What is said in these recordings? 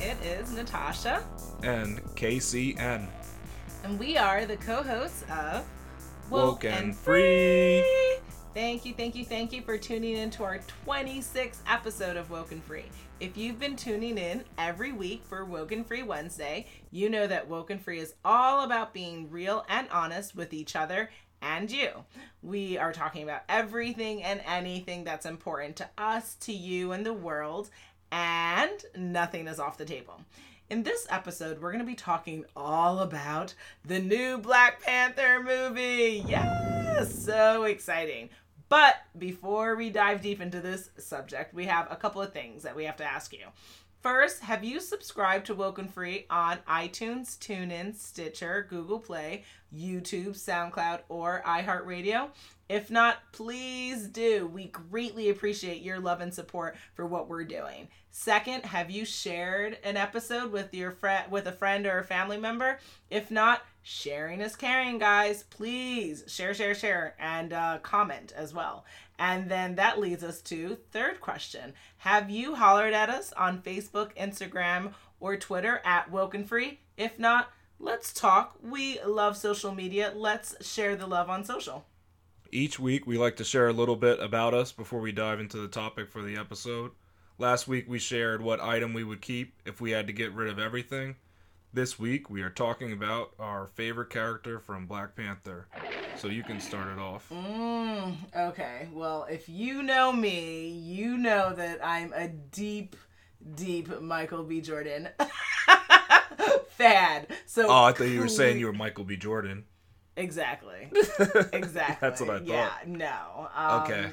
it is Natasha. And KCN. And we are the co hosts of Woke, and Free. Thank you, thank you, thank you for tuning in to our 26th episode of Woken Free. If you've been tuning in every week for Woken Free Wednesday, you know that Woken Free is all about being real and honest with each other and you. We are talking about everything and anything that's important to us, to you, and the world, and nothing is off the table. In this episode, we're going to be talking all about the new Black Panther movie. Yes, so exciting. But before we dive deep into this subject, we have a couple of things that we have to ask you. First, have you subscribed to Woken Free on iTunes, TuneIn, Stitcher, Google Play, YouTube, SoundCloud, or iHeartRadio? If not, please do. We greatly appreciate your love and support for what we're doing. Second, have you shared an episode with your friend with a friend or a family member? If not, sharing is caring, guys. Please share, share, share, and uh, comment as well. And then that leads us to third question. Have you hollered at us on Facebook, Instagram, or Twitter at Woken Free? If not, let's talk. We love social media. Let's share the love on social. Each week, we like to share a little bit about us before we dive into the topic for the episode. Last week, we shared what item we would keep if we had to get rid of everything. This week, we are talking about our favorite character from Black Panther. So you can start it off. Mm, okay. Well, if you know me, you know that I'm a deep, deep Michael B. Jordan fan. So Oh, I thought you were saying you were Michael B. Jordan. Exactly. Exactly. That's what I thought. Yeah, no. Um, Okay.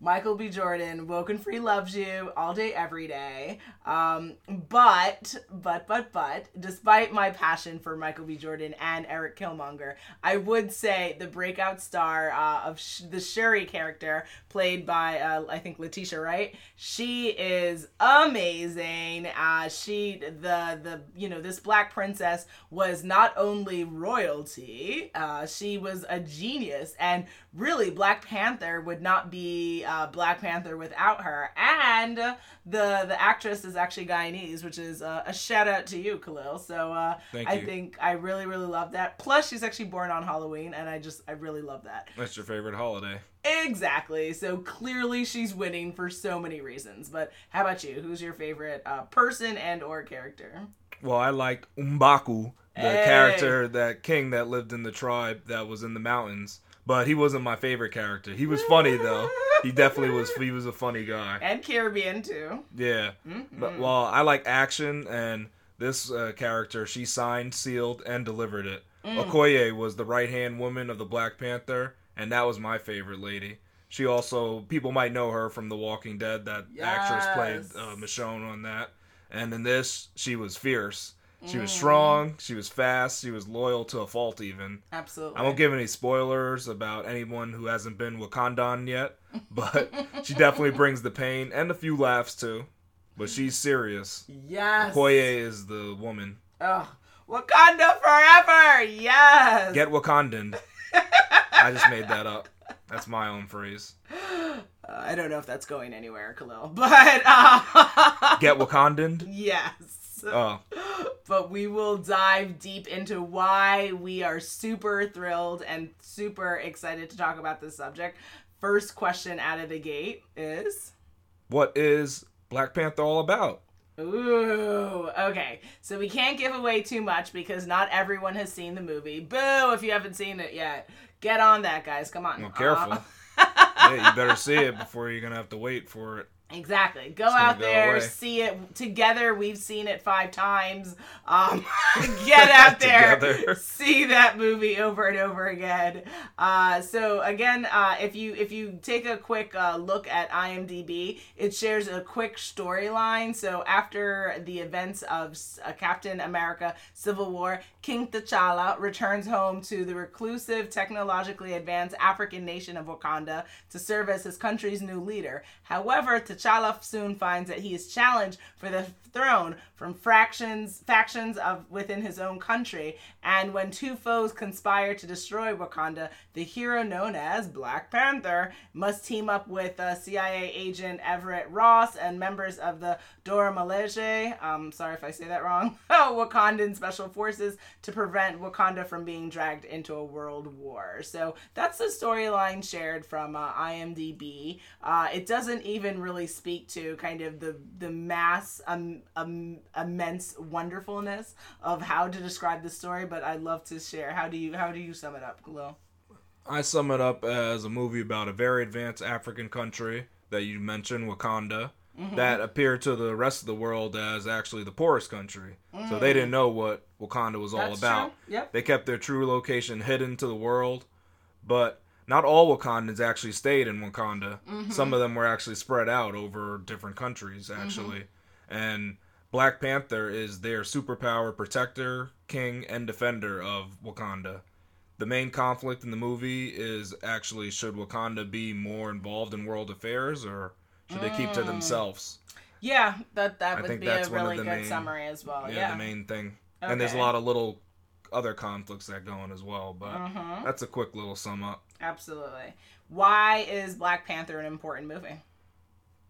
Michael B. Jordan, Woken Free loves you all day, every day. Um, but, but, but, but, despite my passion for Michael B. Jordan and Eric Killmonger, I would say the breakout star uh, of Sh- the Shuri character, played by, uh, I think, Letitia Wright, she is amazing. Uh, she, the, the, you know, this black princess was not only royalty, uh, she was a genius. And really, Black Panther would not be uh, Black Panther without her. And the the actress is actually Guyanese, which is uh, a shout out to you, Khalil. So uh, Thank I you. think I really really love that. Plus, she's actually born on Halloween, and I just I really love that. That's your favorite holiday. Exactly. So clearly, she's winning for so many reasons. But how about you? Who's your favorite uh, person and or character? Well, I like M'Baku, the Hey. character, that king that lived in the tribe that was in the mountains. But he wasn't my favorite character. He was funny though. He definitely was. He was a funny guy. And Caribbean too. Yeah. But well, I like action, and this uh, character, she signed, sealed, and delivered it. Okoye was the right hand woman of the Black Panther, and that was my favorite lady. She also, people might know her from The Walking Dead. That actress played Yes. uh, Michonne on that. And in this, she was fierce. She was strong. She was fast. She was loyal to a fault, even. Absolutely. I won't give any spoilers about anyone who hasn't been Wakandan yet, but she definitely brings the pain and a few laughs too. But she's serious. Yes. Koye is the woman. Ugh. Wakanda forever. Yes. Get Wakandan. I just made that up. That's my own phrase. Uh, I don't know if that's going anywhere, Khalil, but uh, Get Wakandan? yes. Oh, But we will dive deep into why we are super thrilled and super excited to talk about this subject. First question out of the gate is what is Black Panther all about? Ooh, okay. So we can't give away too much because not everyone has seen the movie. Boo if you haven't seen it yet. Get on that, guys. Come on. Well, careful. Uh, yeah, you better see it before you're gonna have to wait for it. Exactly. Go out go there, away. see it together. We've seen it five times. Um, get out there, see that movie over and over again. Uh, so again, uh, if you if you take a quick uh, look at IMDb, it shares a quick storyline. So after the events of uh, Captain America: Civil War, King T'Challa returns home to the reclusive, technologically advanced African nation of Wakanda to serve as his country's new leader. However, T'Challa T'Challa soon finds that he is challenged for the throne from fractions factions of within his own country. And when two foes conspire to destroy Wakanda the hero known as Black Panther must team up with uh, CIA agent Everett Ross and members of the Dora Milaje um sorry if I say that wrong Wakandan special forces to prevent Wakanda from being dragged into a world war. So that's the storyline shared from uh, IMDb uh, it doesn't even really speak to kind of the the mass um, um, immense wonderfulness of how to describe the story, but I'd love to share. How do you how do you sum it up, Lil? I sum it up as a movie about a very advanced African country that you mentioned, Wakanda, mm-hmm. that appeared to the rest of the world as actually the poorest country. Mm. So they didn't know what Wakanda was all about. Yep. They kept their true location hidden to the world, but not all Wakandans actually stayed in Wakanda. Mm-hmm. Some of them were actually spread out over different countries, actually. Mm-hmm. And Black Panther is their superpower protector, king, and defender of Wakanda. The main conflict in the movie is actually should Wakanda be more involved in world affairs or should mm. they keep to mm. themselves? Yeah, that that would be a really good main, summary as well. Yeah, yeah, the main thing. Okay. And there's a lot of little other conflicts that go on as well, but mm-hmm. that's a quick little sum up. Absolutely. Why is Black Panther an important movie?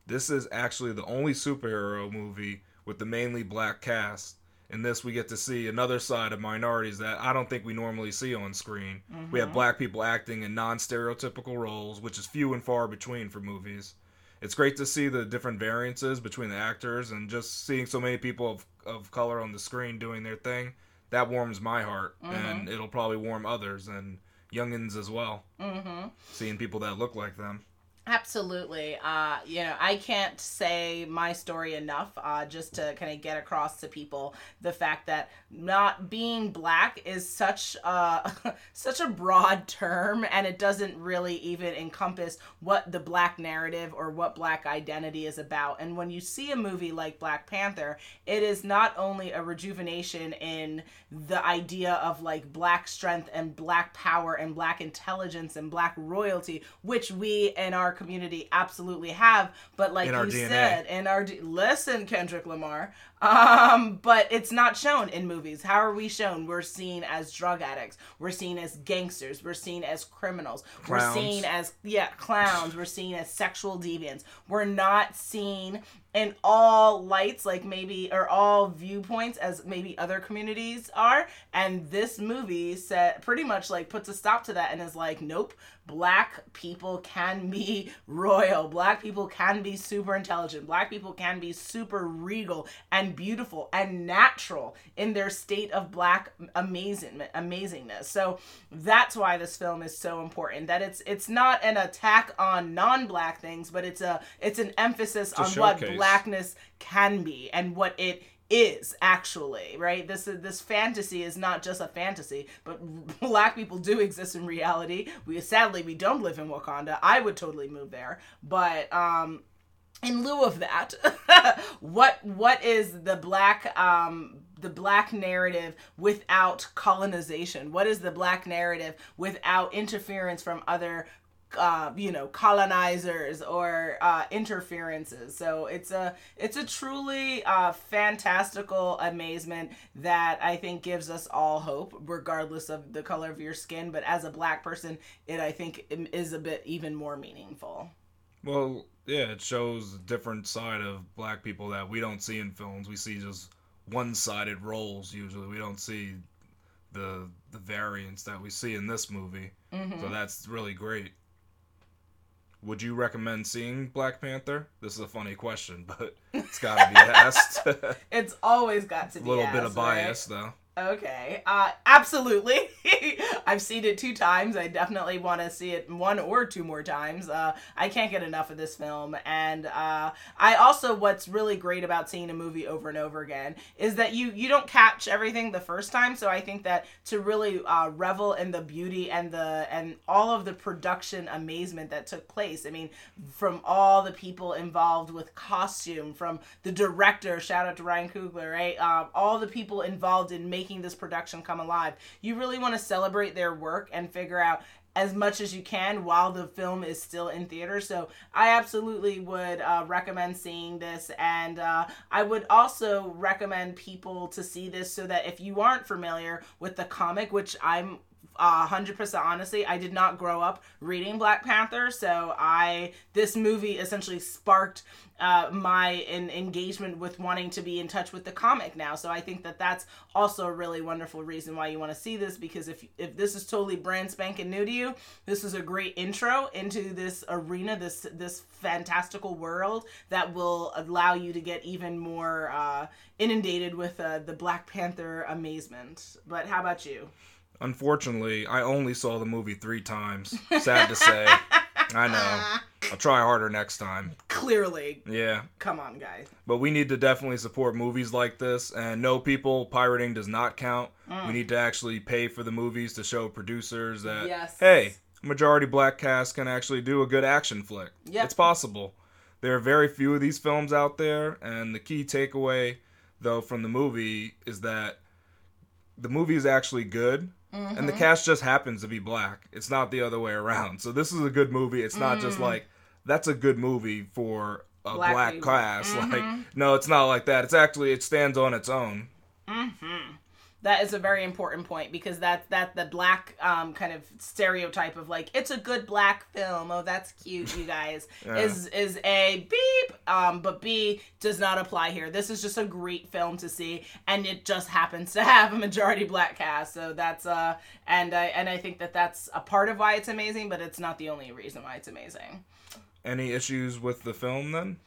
This is actually the only superhero movie with the mainly black cast. In this, we get to see another side of minorities that I don't think we normally see on screen. Mm-hmm. We have mm-hmm. black people acting in non stereotypical roles, which is few and far between for movies. It's great to see the different variances between the actors and just seeing so many people of, of color on the screen doing their thing. That warms my heart, mm-hmm. and it'll probably warm others and youngins as well. Mm-hmm. Seeing people that look like them. Absolutely. Uh, you know, I can't say my story enough uh, just to kind of get across to people the fact that not being black is such a such a broad term and it doesn't really even encompass what the black narrative or what black identity is about. And when you see a movie like Black Panther, it is not only a rejuvenation in the idea of like black strength and black power and black intelligence and black royalty, which we in our community absolutely have. But like you DNA. said, in our D- listen, Kendrick Lamar, um, but it's not shown in movies. How are we shown? We're seen as drug addicts. We're seen as gangsters. We're seen as criminals. Clowns. We're seen as yeah clowns. We're seen as sexual deviants. We're not seen in all lights, like maybe or all viewpoints, as maybe other communities are. And this movie set pretty much like puts a stop to that and is like, nope, black people can be royal. Black people can be super intelligent. Black people can be super regal and beautiful and natural in their state of black amazing amazingness. So that's why this film is so important. That it's it's not an attack on non-black things, but it's a it's an emphasis on showcase. what blackness can be and what it is actually right? This this fantasy is not just a fantasy but black people do exist in reality. We sadly we don't live in wakanda. I would totally move there. But um in lieu of that what what is the black um the black narrative without colonization? What is the black narrative without interference from other uh, you know colonizers or uh, interferences. So it's a it's a truly uh, fantastical amazement that i think gives us all hope regardless of the color of your skin. But as a black person it i think is a bit even more meaningful. Well yeah it shows a different side of black people that we don't see in films. We see just one-sided roles usually. We don't see the the variance that we see in this movie. Mm-hmm. so that's really great would you recommend seeing Black Panther? This is a funny question, but it's got to be asked. it's always got to be asked. a little asked, bit of bias, right? though. Okay. Uh, absolutely. I've seen it two times. I definitely want to see it one or two more times. Uh, I can't get enough of this film. And uh, I also, what's really great about seeing a movie over and over again is that you you don't catch everything the first time. So I think that to really uh, revel in the beauty and the and all of the production amazement that took place. I mean, from all the people involved with costume, from the director, shout out to Ryan Coogler, right? Uh, all the people involved in making making this production come alive. You really want to celebrate their work and figure out as much as you can while the film is still in theaters. So I absolutely would uh, recommend seeing this, and uh, I would also recommend people to see this so that if you aren't familiar with the comic, which I'm uh, 100% honestly i did not grow up reading black panther so i this movie essentially sparked uh, my in, engagement with wanting to be in touch with the comic now. So i think that that's also a really wonderful reason why you want to see this because if if this is totally brand spanking new to you this is a great intro into this arena this this fantastical world that will allow you to get even more uh, inundated with uh, the black panther amazement. But how about you Unfortunately, I only saw the movie three times. Sad to say. I know. I'll try harder next time. Clearly. Yeah. Come on, guys. But we need to definitely support movies like this. And no, people, pirating does not count. Mm. We need to actually pay for the movies to show producers that, yes. hey, majority black cast can actually do a good action flick. Yep. It's possible. There are very few of these films out there. And the key takeaway, though, from the movie is that the movie is actually good Mm-hmm. And the cast just happens to be black. It's not the other way around. So this is a good movie. It's not mm. just like that's a good movie for a black, black class. Mm-hmm. Like no, it's not like that. It's actually it stands on its own. Mm-hmm that is a very important point because that that the black um, kind of stereotype of like it's a good black film. Oh that's cute you guys. Yeah. is is a beep. Um, but b does not apply here. This is just a great film to see and it just happens to have a majority black cast. So that's uh and i and i think that that's a part of why it's amazing but it's not the only reason why it's amazing. Any issues with the film then?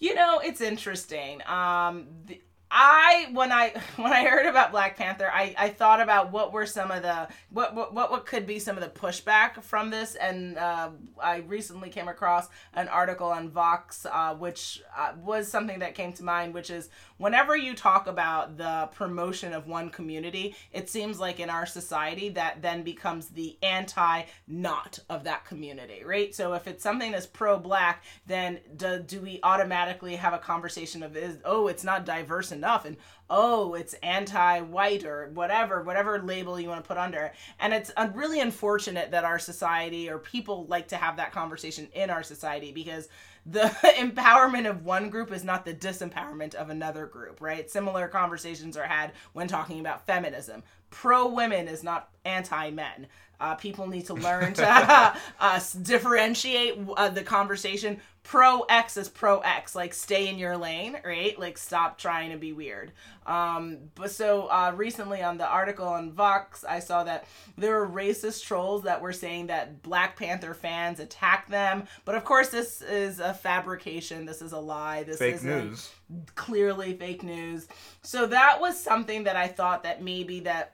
You know it's interesting. Um the, I when I when I heard about Black Panther, I, I thought about what were some of the what what what could be some of the pushback from this, and uh, I recently came across an article on Vox, uh, which uh, was something that came to mind, which is whenever you talk about the promotion of one community, it seems like in our society that then becomes the anti not of that community, right? So if it's something that's pro black, then do, do we automatically have a conversation of is oh it's not diverse enough and oh it's anti-white or whatever whatever label you want to put under it. and it's uh, really unfortunate that our society or people like to have that conversation in our society because the empowerment of one group is not the disempowerment of another group, right? Similar conversations are had when talking about feminism. Pro women is not anti men. Uh, people need to learn to uh, differentiate uh, the conversation. Pro X is pro X, like stay in your lane, right? Like stop trying to be weird. Um, but so uh, recently on the article on Vox, I saw that there were racist trolls that were saying that Black Panther fans attack them. But of course, this is a fabrication. This is a lie. This is fake news. Clearly fake news. So that was something that I thought that maybe that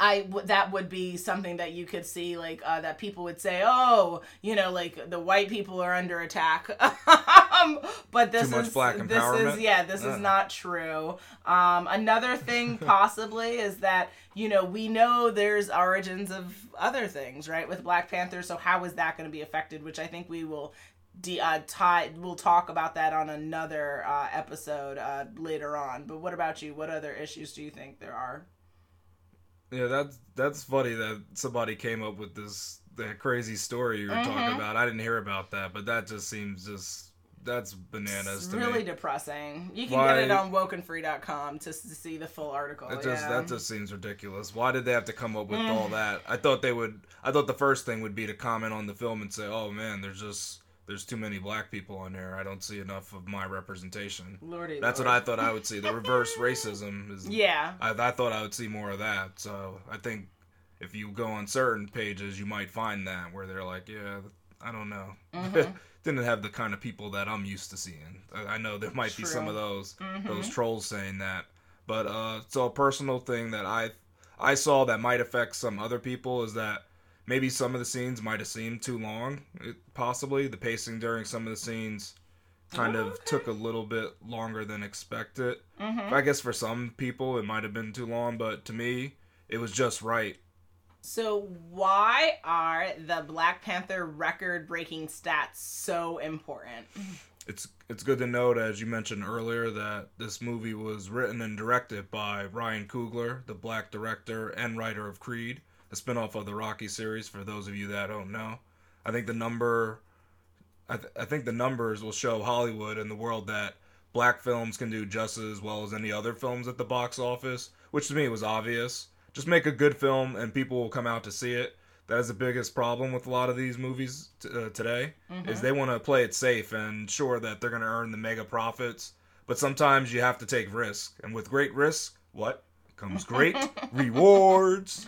I w- that would be something that you could see like uh, that people would say, oh, you know, like the white people are under attack. um, but this is this is yeah, this uh. is not true. Um, another thing possibly is that you know we know there's origins of other things, right, with Black Panther. So how is that going to be affected? Which I think we will de- uh, tie, we'll talk about that on another uh, episode uh, later on. But what about you? What other issues do you think there are? Yeah, that's that's funny that somebody came up with this that crazy story you were mm-hmm. talking about. I didn't hear about that, but that just seems just that's bananas. To me. It's really me. depressing. You can Why, get it on wokenfree.com to, to see the full article. It just yeah. that just seems ridiculous. Why did they have to come up with all that? I thought they would. I thought the first thing would be to comment on the film and say, "Oh man, there's just." There's too many black people on there. I don't see enough of my representation. Lordy That's Lord. what I thought I would see. The reverse racism is. Yeah. I, I thought I would see more of that. So I think if you go on certain pages, you might find that where they're like, yeah, I don't know. Mm-hmm. Didn't have the kind of people that I'm used to seeing. I, I know there might True. be some of those mm-hmm. those trolls saying that, but uh, so a personal thing that I I saw that might affect some other people is that maybe some of the scenes might have seemed too long. It, possibly the pacing during some of the scenes kind of okay. took a little bit longer than expected. Mm-hmm. I guess for some people it might have been too long, but to me it was just right. So why are the Black Panther record-breaking stats so important? It's it's good to note, as you mentioned earlier, that this movie was written and directed by Ryan Coogler, the black director and writer of Creed a spinoff of the Rocky series. For those of you that don't know, I think the number, I, th- I think the numbers will show Hollywood and the world that black films can do just as well as any other films at the box office, which to me was obvious. Just make a good film and people will come out to see it. That is the biggest problem with a lot of these movies t- uh, today Mm-hmm. is they want to play it safe and sure that they're going to earn the mega profits. But sometimes you have to take risk, and with great risk, what comes great rewards.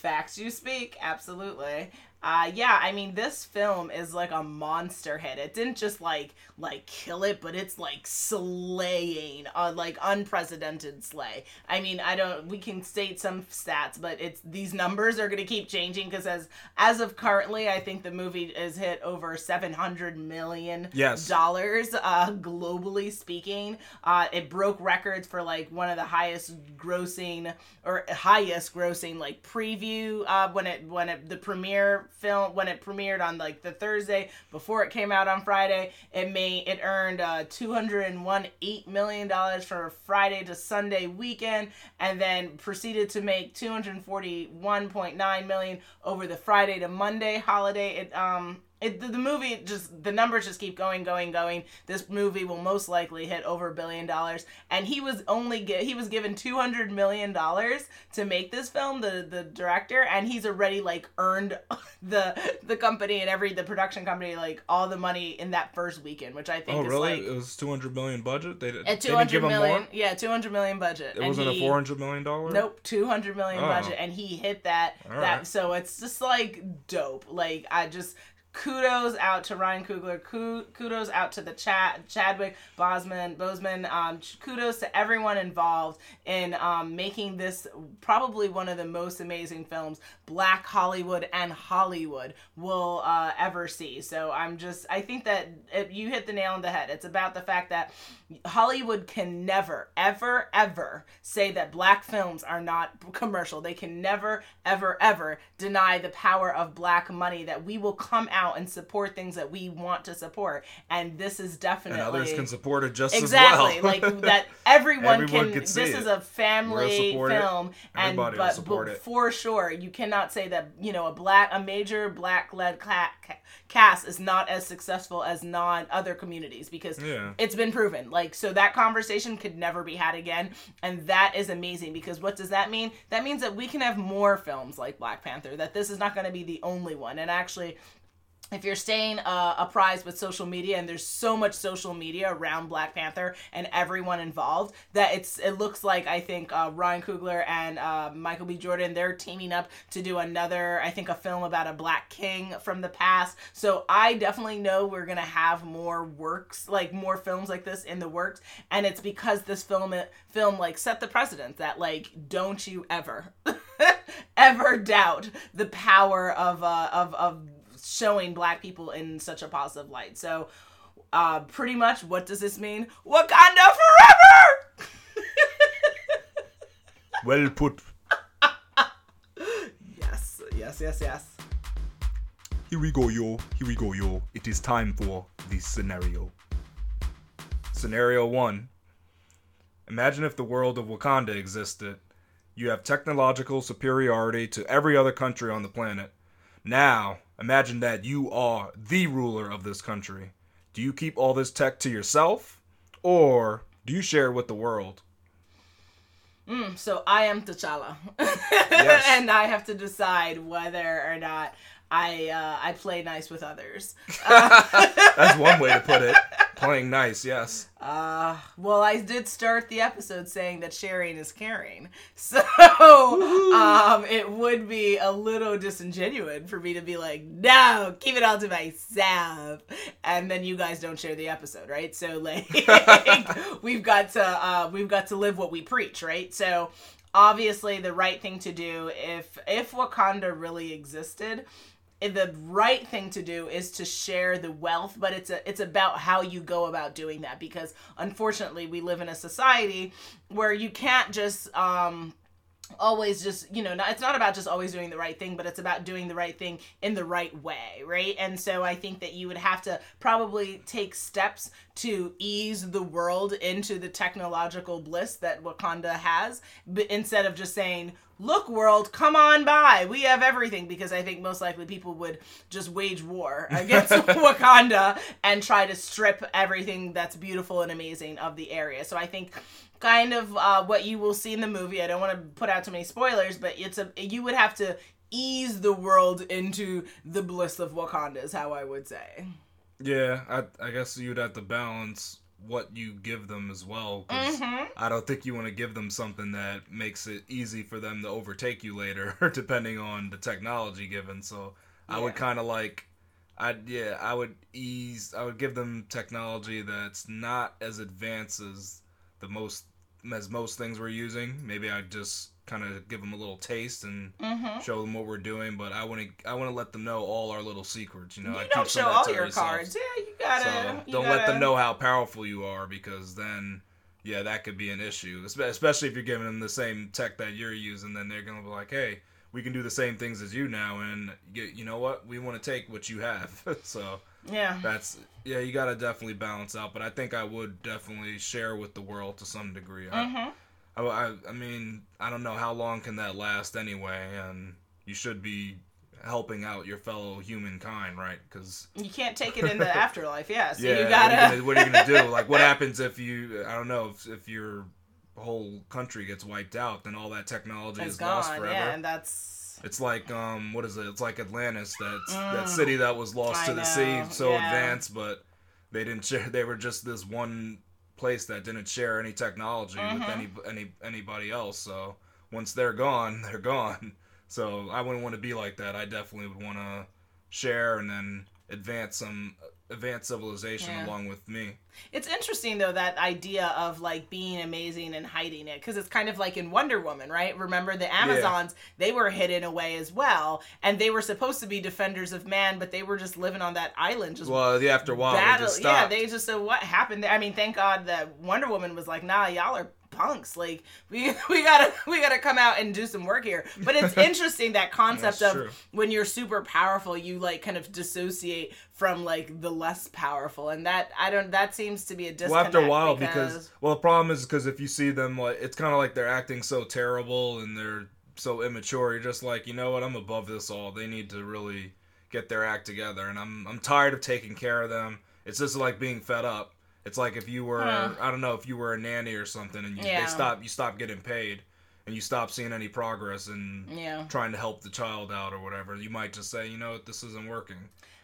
Facts you speak, absolutely. Uh, yeah, I mean, this film is like a monster hit. It didn't just like like kill it, but it's like slaying, uh, like unprecedented slay. I mean, I don't. We can state some stats, but it's these numbers are going to keep changing because as as of currently, I think the movie has hit over seven hundred million Yes. dollars, uh, globally speaking. Uh, it broke records for like one of the highest grossing or highest grossing like preview uh, when it when it the premiere film when it premiered on like the Thursday before it came out on Friday. It made it earned uh, two hundred and one eight million dollars for Friday to Sunday weekend, and then proceeded to make two hundred forty one point nine million over the Friday to Monday holiday. It um it, the, the movie just the numbers just keep going going going this movie will most likely hit over a billion dollars and he was only gi- he was given 200 million dollars to make this film the the director and he's already like earned the the company and every the production company like all the money in that first weekend which i think Oh, is really? like it was 200 million budget. They, at didn't 200 give him million more. yeah 200 million budget It wasn't he- a 400 million dollar. Nope, two hundred million Oh. budget, and he hit that. All that right. so it's just like dope. Like I just kudos out to Ryan Coogler. Kudos out to the Chad Chadwick Bosman Boseman. Um, kudos to everyone involved in um, making this probably one of the most amazing films Black Hollywood and Hollywood will uh, ever see. So I'm just I think that it, you hit the nail on the head. It's about the fact that Hollywood can never, ever, ever say that black films are not commercial. They can never, ever, ever deny the power of black money that we will come out and support things that we want to support. And this is definitely and others can support it just exactly as well. Exactly. Like that everyone, Everyone can see this it. is a family We'll support it. film and but, but it. for sure you cannot say that you know a black a major black led ca- ca- cast is not as successful as non other communities because Yeah. it's been proven. Like so that conversation could never be had again and that is amazing because what does that mean? That means that we can have more films like black panther that this is not going to be the only one. And actually if you're staying uh, apprised with social media and there's so much social media around black panther and everyone involved that it's it looks like i think uh, ryan coogler and uh, michael b. Jordan they're teaming up to do another i think a film about a black king from the past. So i definitely know we're gonna have more works like more films like this in the works and it's because this film film like set the precedent that like don't you ever ever doubt the power of uh of of showing black people in such a positive light. So, uh, pretty much, what does this mean? Wakanda forever! well put. yes, yes, yes, yes. Here we go, yo. Here we go, yo. It is time for the scenario. Scenario 1. Imagine if the world of Wakanda existed. You have technological superiority to every other country on the planet. Now, imagine that you are the ruler of this country. Do you keep all this tech to yourself? Or do you share it with the world? So I am T'Challa, Yes. and I have to decide whether or not I uh, I play nice with others. That's one way to put it. Playing nice, yes. Uh, well, I did start the episode saying that sharing is caring, so um, it would be a little disingenuous for me to be like, "No, keep it all to myself," and then you guys don't share the episode, right? So like, we've got to uh, we've got to live what we preach, right? So obviously, the right thing to do if if Wakanda really existed the right thing to do is to share the wealth but it's a it's about how you go about doing that because unfortunately we live in a society where you can't just um always just you know not, it's not about just always doing the right thing but it's about doing the right thing in the right way right? And so i think that you would have to probably take steps to ease the world into the technological bliss that wakanda has but instead of just saying look, world, come on by. We have everything because I think most likely people would just wage war against Wakanda and try to strip everything that's beautiful and amazing of the area. So I think kind of uh, what you will see in the movie. I don't want to put out too many spoilers, but it's a you would have to ease the world into the bliss of Wakanda is how I would say. Yeah, I, I guess you'd have to balance what you give them as well. 'cause Mhm. I don't think you want to give them something that makes it easy for them to overtake you later, depending on the technology given. So I would kind of like, I yeah, I would ease. I would give them technology that's not as advanced as the most as most things we're using. Maybe I'd just kind of give them a little taste and Mhm. show them what we're doing. But I want to I want to let them know all our little secrets. You know, You I don't show all your cards. Yeah, you gotta. So don't let gotta- them know how powerful you are because then, yeah, that could be an issue. Especially if you're giving them the same tech that you're using, then they're gonna be like, "Hey, we can do the same things as you now," and you, you know what? We want to take what you have. so Yeah. that's yeah, you gotta definitely balance out. But I think I would definitely share with the world to some degree. I, hmm I, I, I mean, I don't know how long can that last anyway, and you should be helping out your fellow humankind, right? Because You can't take it in the afterlife. Yeah. So yeah, you what, gotta. are you gonna, what are you gonna do? Like, what happens if you? I don't know if, if your whole country gets wiped out, then all that technology it's is lost forever. Yeah, and that's. It's like um, what is it? It's like Atlantis, that Mm. that city that was lost I to the know, sea, so yeah. advanced, but they didn't share. They were just this one place that didn't share any technology with Mhm. any any anybody else. So once they're gone, they're gone. So I wouldn't want to be like that. I definitely would want to share and then advance some advanced civilization Yeah. along with me. It's interesting though that idea of like being amazing and hiding it because it's kind of like in Wonder Woman, right? Remember the Amazons? They were hidden away as well, and they were supposed to be defenders of man, but they were just living on that island, just Well, yeah, after a while, battle. they just yeah, they just so what happened there? I mean, thank God that Wonder Woman was like, "Nah, y'all are punks. Like we we gotta we gotta come out and do some work here." But it's interesting that concept of true. when you're super powerful, you like kind of dissociate from like the less powerful, and that I don't. That seems to be a disconnect. well after a while because, well the problem is because if you see them like it's kind of like they're acting so terrible and they're so immature you're just like you know what i'm above this all they need to really get their act together and i'm i'm tired of taking care of them it's just like being fed up it's like if you were Huh. i don't know if you were a nanny or something and you, Yeah. they stop you stop getting paid and you stop seeing any progress and yeah, trying to help the child out or whatever you might just say you know what this isn't working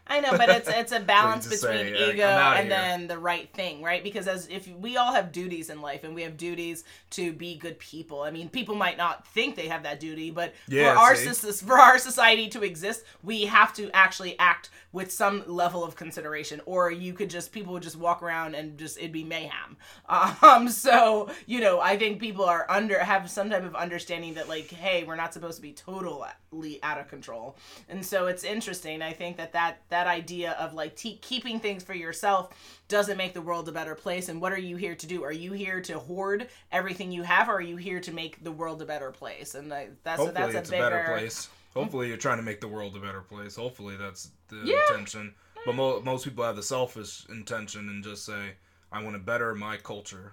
I know, but it's it's a balance between say, ego I'm and here. then the right thing, right? Because as if we all have duties in life, and we have duties to be good people. I mean, people might not think they have that duty, but Yeah, for our for our society to exist, we have to actually act with some level of consideration. Or you could just people would just walk around and just it'd be mayhem. Um, so you know, I think people are under have some type of understanding that like, hey, we're not supposed to be totally out of control. And so it's interesting. I think that that that idea of like te- keeping things for yourself doesn't make the world a better place. And what are you here to do? Are you here to hoard everything you have, or are you here to make the world a better place? And I, that's hopefully that's a it's bigger a better place hopefully you're trying to make the world a better place hopefully that's the Yeah. intention but mo- most people have the selfish intention and just say i want to better my culture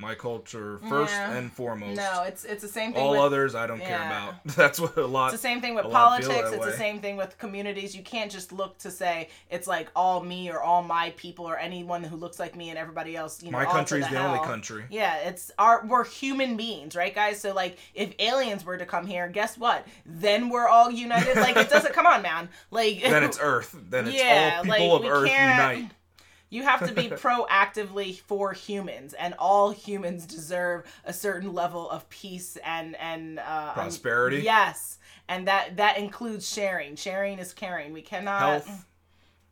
my culture first Yeah. and foremost No, it's it's the same thing. all with, others i don't care about that's what a lot It's the same thing with a lot feel politics. It's the same thing with communities. You can't just look to say it's like all me or all my people or anyone who looks like me and everybody else. You know, my country's the, only country Yeah, it's our we're human beings, right, guys? So like, if aliens were to come here, guess what? Then we're all united. Like, it doesn't. come on, man. Like, then it's earth then it's Yeah, all people like, of earth unite You have to be proactively for humans, and all humans deserve a certain level of peace and and uh, Prosperity? yes, and that that includes sharing. Sharing is caring. We cannot. health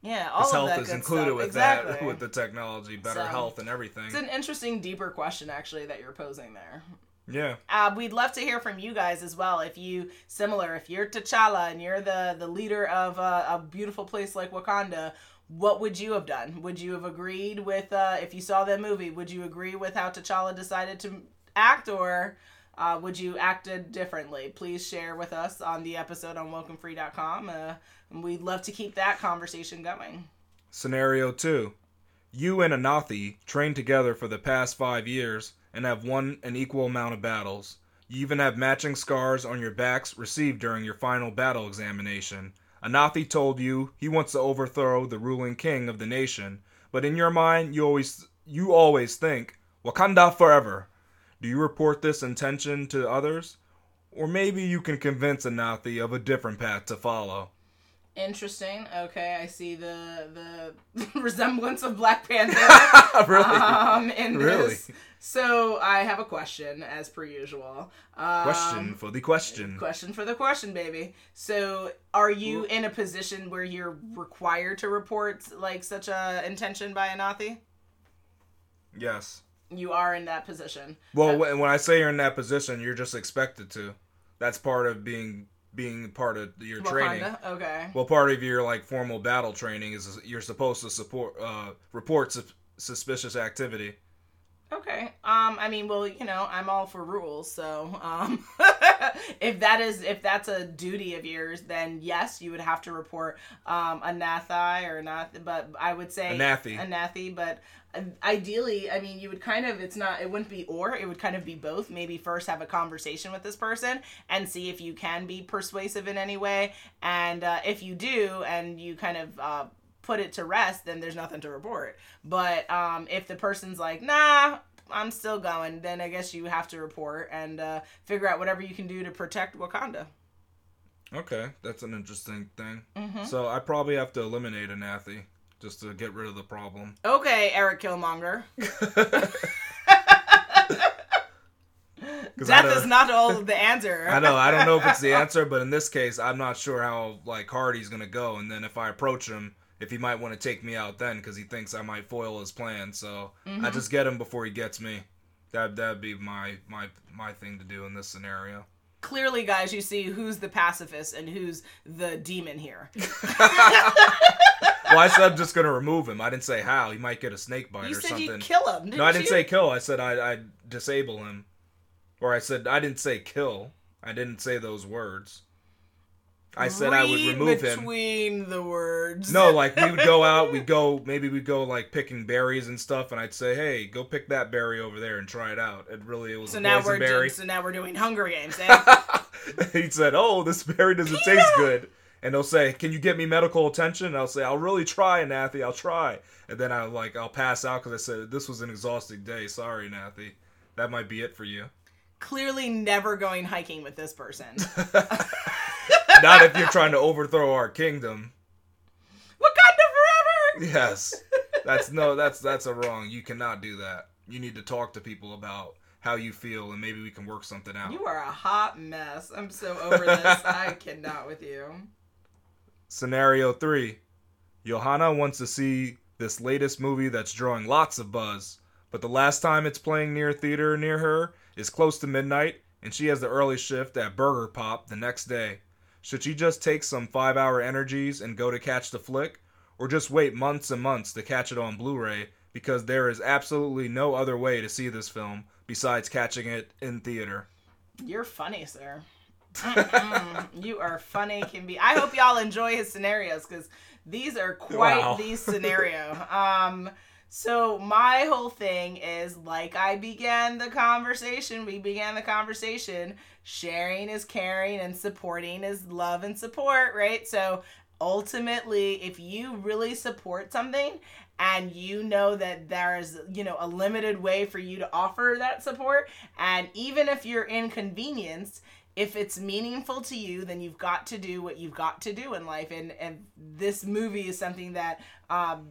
Yeah, all of health that is included stuff. with exactly. that with the technology better So, health and everything It's an interesting, deeper question, actually, that you're posing there. yeah Uh, we'd love to hear from you guys as well. If you similar, if you're T'Challa and you're the the leader of uh, a beautiful place like Wakanda, what would you have done? Would you have agreed with uh, if you saw that movie? Would you agree with how T'Challa decided to act, or uh, would you acted differently? Please share with us on the episode on WokenFree.com. Uh, we'd love to keep that conversation going. Scenario 2. You and Anathi trained together for the past five years and have won an equal amount of battles. You even have matching scars on your backs received during your final battle examination. Anathi told you he wants to overthrow the ruling king of the nation, but in your mind you always you always think Wakanda forever. Do you report this intention to others? Or maybe you can convince Anathi of a different path to follow. Interesting. Okay, I see the the resemblance of Black Panther. really? Um, in Really? this. So I have a question, as per usual. Um, question for the question. Question for the question, baby. So, are you in a position where you're required to report like such a intention by Anathi? Yes. You are in that position. Well, when when I say you're in that position, you're just expected to. That's part of being being part of your training. Okay. Well, part of your like formal battle training is you're supposed to support uh, report sus- suspicious activity. Okay. Um, I mean, well, you know, I'm all for rules, so um, if that is if that's a duty of yours, then yes, you would have to report um Anathi or not. But I would say Anathi. Anathi. But uh, ideally, I mean, you would kind of it's not it wouldn't be or it would kind of be both. Maybe first have a conversation with this person and see if you can be persuasive in any way, and uh, if you do, and you kind of uh, put it to rest, then there's nothing to report. But um, if the person's like, nah, I'm still going, then I guess you have to report and uh, figure out whatever you can do to protect Wakanda. Okay, that's an interesting thing. Mm-hmm. So I probably have to eliminate Anathi just to get rid of the problem. Okay, Eric Killmonger. Death is not all the answer. I know. I don't know if it's the answer, but in this case, I'm not sure how like hard he's gonna go. And then if I approach him, if he might want to take me out then, because he thinks I might foil his plan. So Mm-hmm. I just get him before he gets me. That that'd be my my my thing to do in this scenario. Clearly, guys, you see who's the pacifist and who's the demon here. Well, I said I'm just gonna remove him. I didn't say how. He might get a snake bite You or said something. you kill him. No, I didn't you? say kill. I said I I disable him, or I said I didn't say kill. I didn't say those words. I said I would Read remove him. between the words. No, like we would go out, we'd go maybe we'd go like picking berries and stuff, and I'd say, "Hey, go pick that berry over there and try it out." It really it was So a now we're doing, so now we're doing Hunger Games. Eh? he said, "Oh, this berry doesn't taste good." And they'll say, "Can you get me medical attention?" And I'll say, "I'll really try, Nathy. I'll try." And then I like I'll pass out because I said this was an exhausting day. Sorry, Nathy. That might be it for you. Clearly, never going hiking with this person. Not if you're trying to overthrow our kingdom. Wakanda forever. Yes. That's no, that's that's a wrong. You cannot do that. You need to talk to people about how you feel and maybe we can work something out. You are a hot mess. I'm so over this. I cannot with you. Scenario 3. Johanna wants to see this latest movie that's drawing lots of buzz, but the last time it's playing near a theater near her is close to midnight and she has the early shift at Burger Pop the next day. Should she just take some 5-hour energies and go to catch the flick or just wait months and months to catch it on Blu-ray because there is absolutely no other way to see this film besides catching it in theater? You're funny, sir. You are funny, can be. I hope y'all enjoy his scenarios because these are quite Wow. the scenario. Um, so my whole thing is like I began the conversation. We began the conversation. Sharing is caring, and supporting is love and support, right? So ultimately, if you really support something and you know that there's you know a limited way for you to offer that support and even if you're inconvenienced if it's meaningful to you then you've got to do what you've got to do in life and and this movie is something that um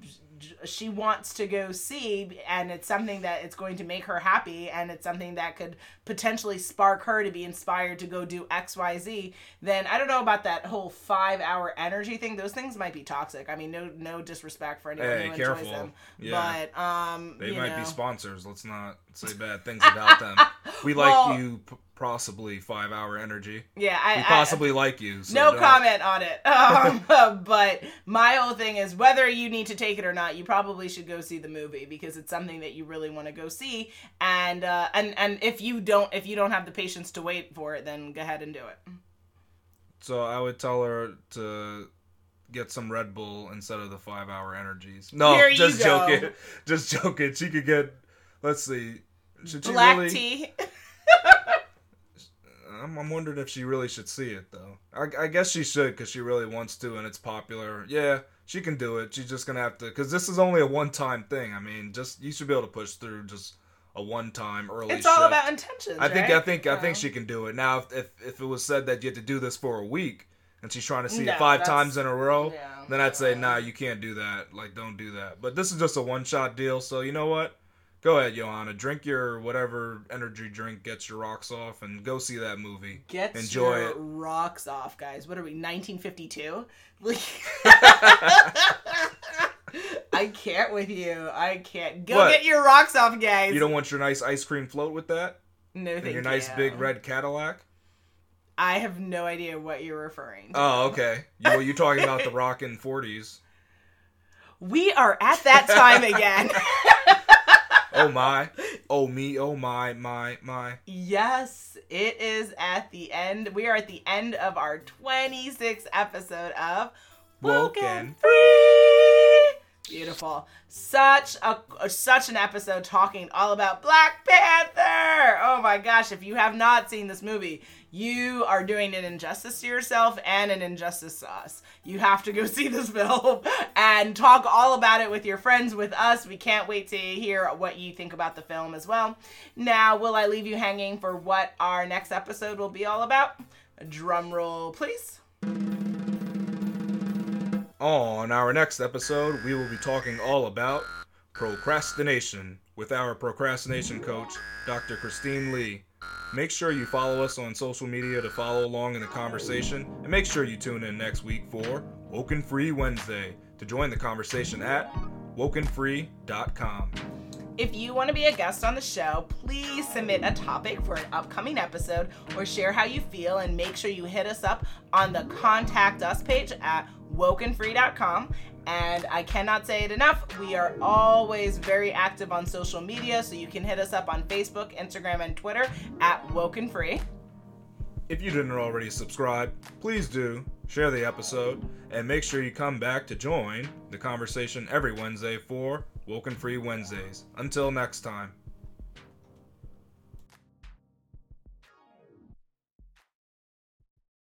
she wants to go see and it's something that it's going to make her happy and it's something that could potentially spark her to be inspired to go do xyz then i don't know about that whole five hour energy thing those things might be toxic i mean no no disrespect for anyone Hey, who careful. enjoys them Yeah. but um They might know. be sponsors. Let's not say bad things about them. We like Well- you, p- possibly five hour energy. yeah i We I- possibly like you. So no don't- comment on it. Um, but my whole thing is whether you need to take it or not, you probably should go see the movie because it's something that you really want to go see. And uh, and and if you don't if you don't have the patience to wait for it, then go ahead and do it. So I would tell her to get some Red Bull instead of the five hour energies. No, Here just joking. Just joking. She could get. Let's see. Should she Black really? tea. I'm, I'm wondering if she really should see it though. I, I guess she should because she really wants to and it's popular. Yeah, she can do it. She's just gonna have to because this is only a one-time thing. I mean, just you should be able to push through just a one-time early. It's all shift. about intentions. I think right? I think I think she can do it. Now, if, if if it was said that you had to do this for a week and she's trying to see No, it five times in a row, yeah. then I'd say nah, you can't do that. Like, don't do that. But this is just a one-shot deal, so you know what? Go ahead, Johanna. Drink your whatever energy drink gets your rocks off, and go see that movie. Get Enjoy your it. rocks off, guys. What are we? 1952. Like- I can't with you. I can't. Go What? get your rocks off, guys. You don't want your nice ice cream float with that, no, and thank your nice big red Cadillac. I have no idea what you're referring to. Oh, okay. You, well, you're talking about the rockin' 40s. We are at that time again. Oh my. Oh me. Oh my. My. My. yes, it is at the end. We are at the end of our 26th episode of Woken Woken Free. Beautiful. Such a such an episode talking all about Black Panther. Oh my gosh, if you have not seen this movie, you are doing an injustice to yourself and an injustice to us. You have to go see this film and talk all about it with your friends, with us. We can't wait to hear what you think about the film as well. Now, will I leave you hanging for what our next episode will be all about? Drum roll, please. On our next episode, we will be talking all about procrastination with our procrastination coach, Dr. Christine Lee. Make sure you follow us on social media to follow along in the conversation, and make sure you tune in next week for Woken Free Wednesday to join the conversation at wokenfree.com. If you want to be a guest on the show, please submit a topic for an upcoming episode or share how you feel and make sure you hit us up on the contact us page at wokenfree.com. And I cannot say it enough, we are always very active on social media, so you can hit us up on Facebook, Instagram, and Twitter at wokenfree. If you didn't already subscribe, please do share the episode and make sure you come back to join the conversation every Wednesday for Woken Free Wednesdays. Until next time.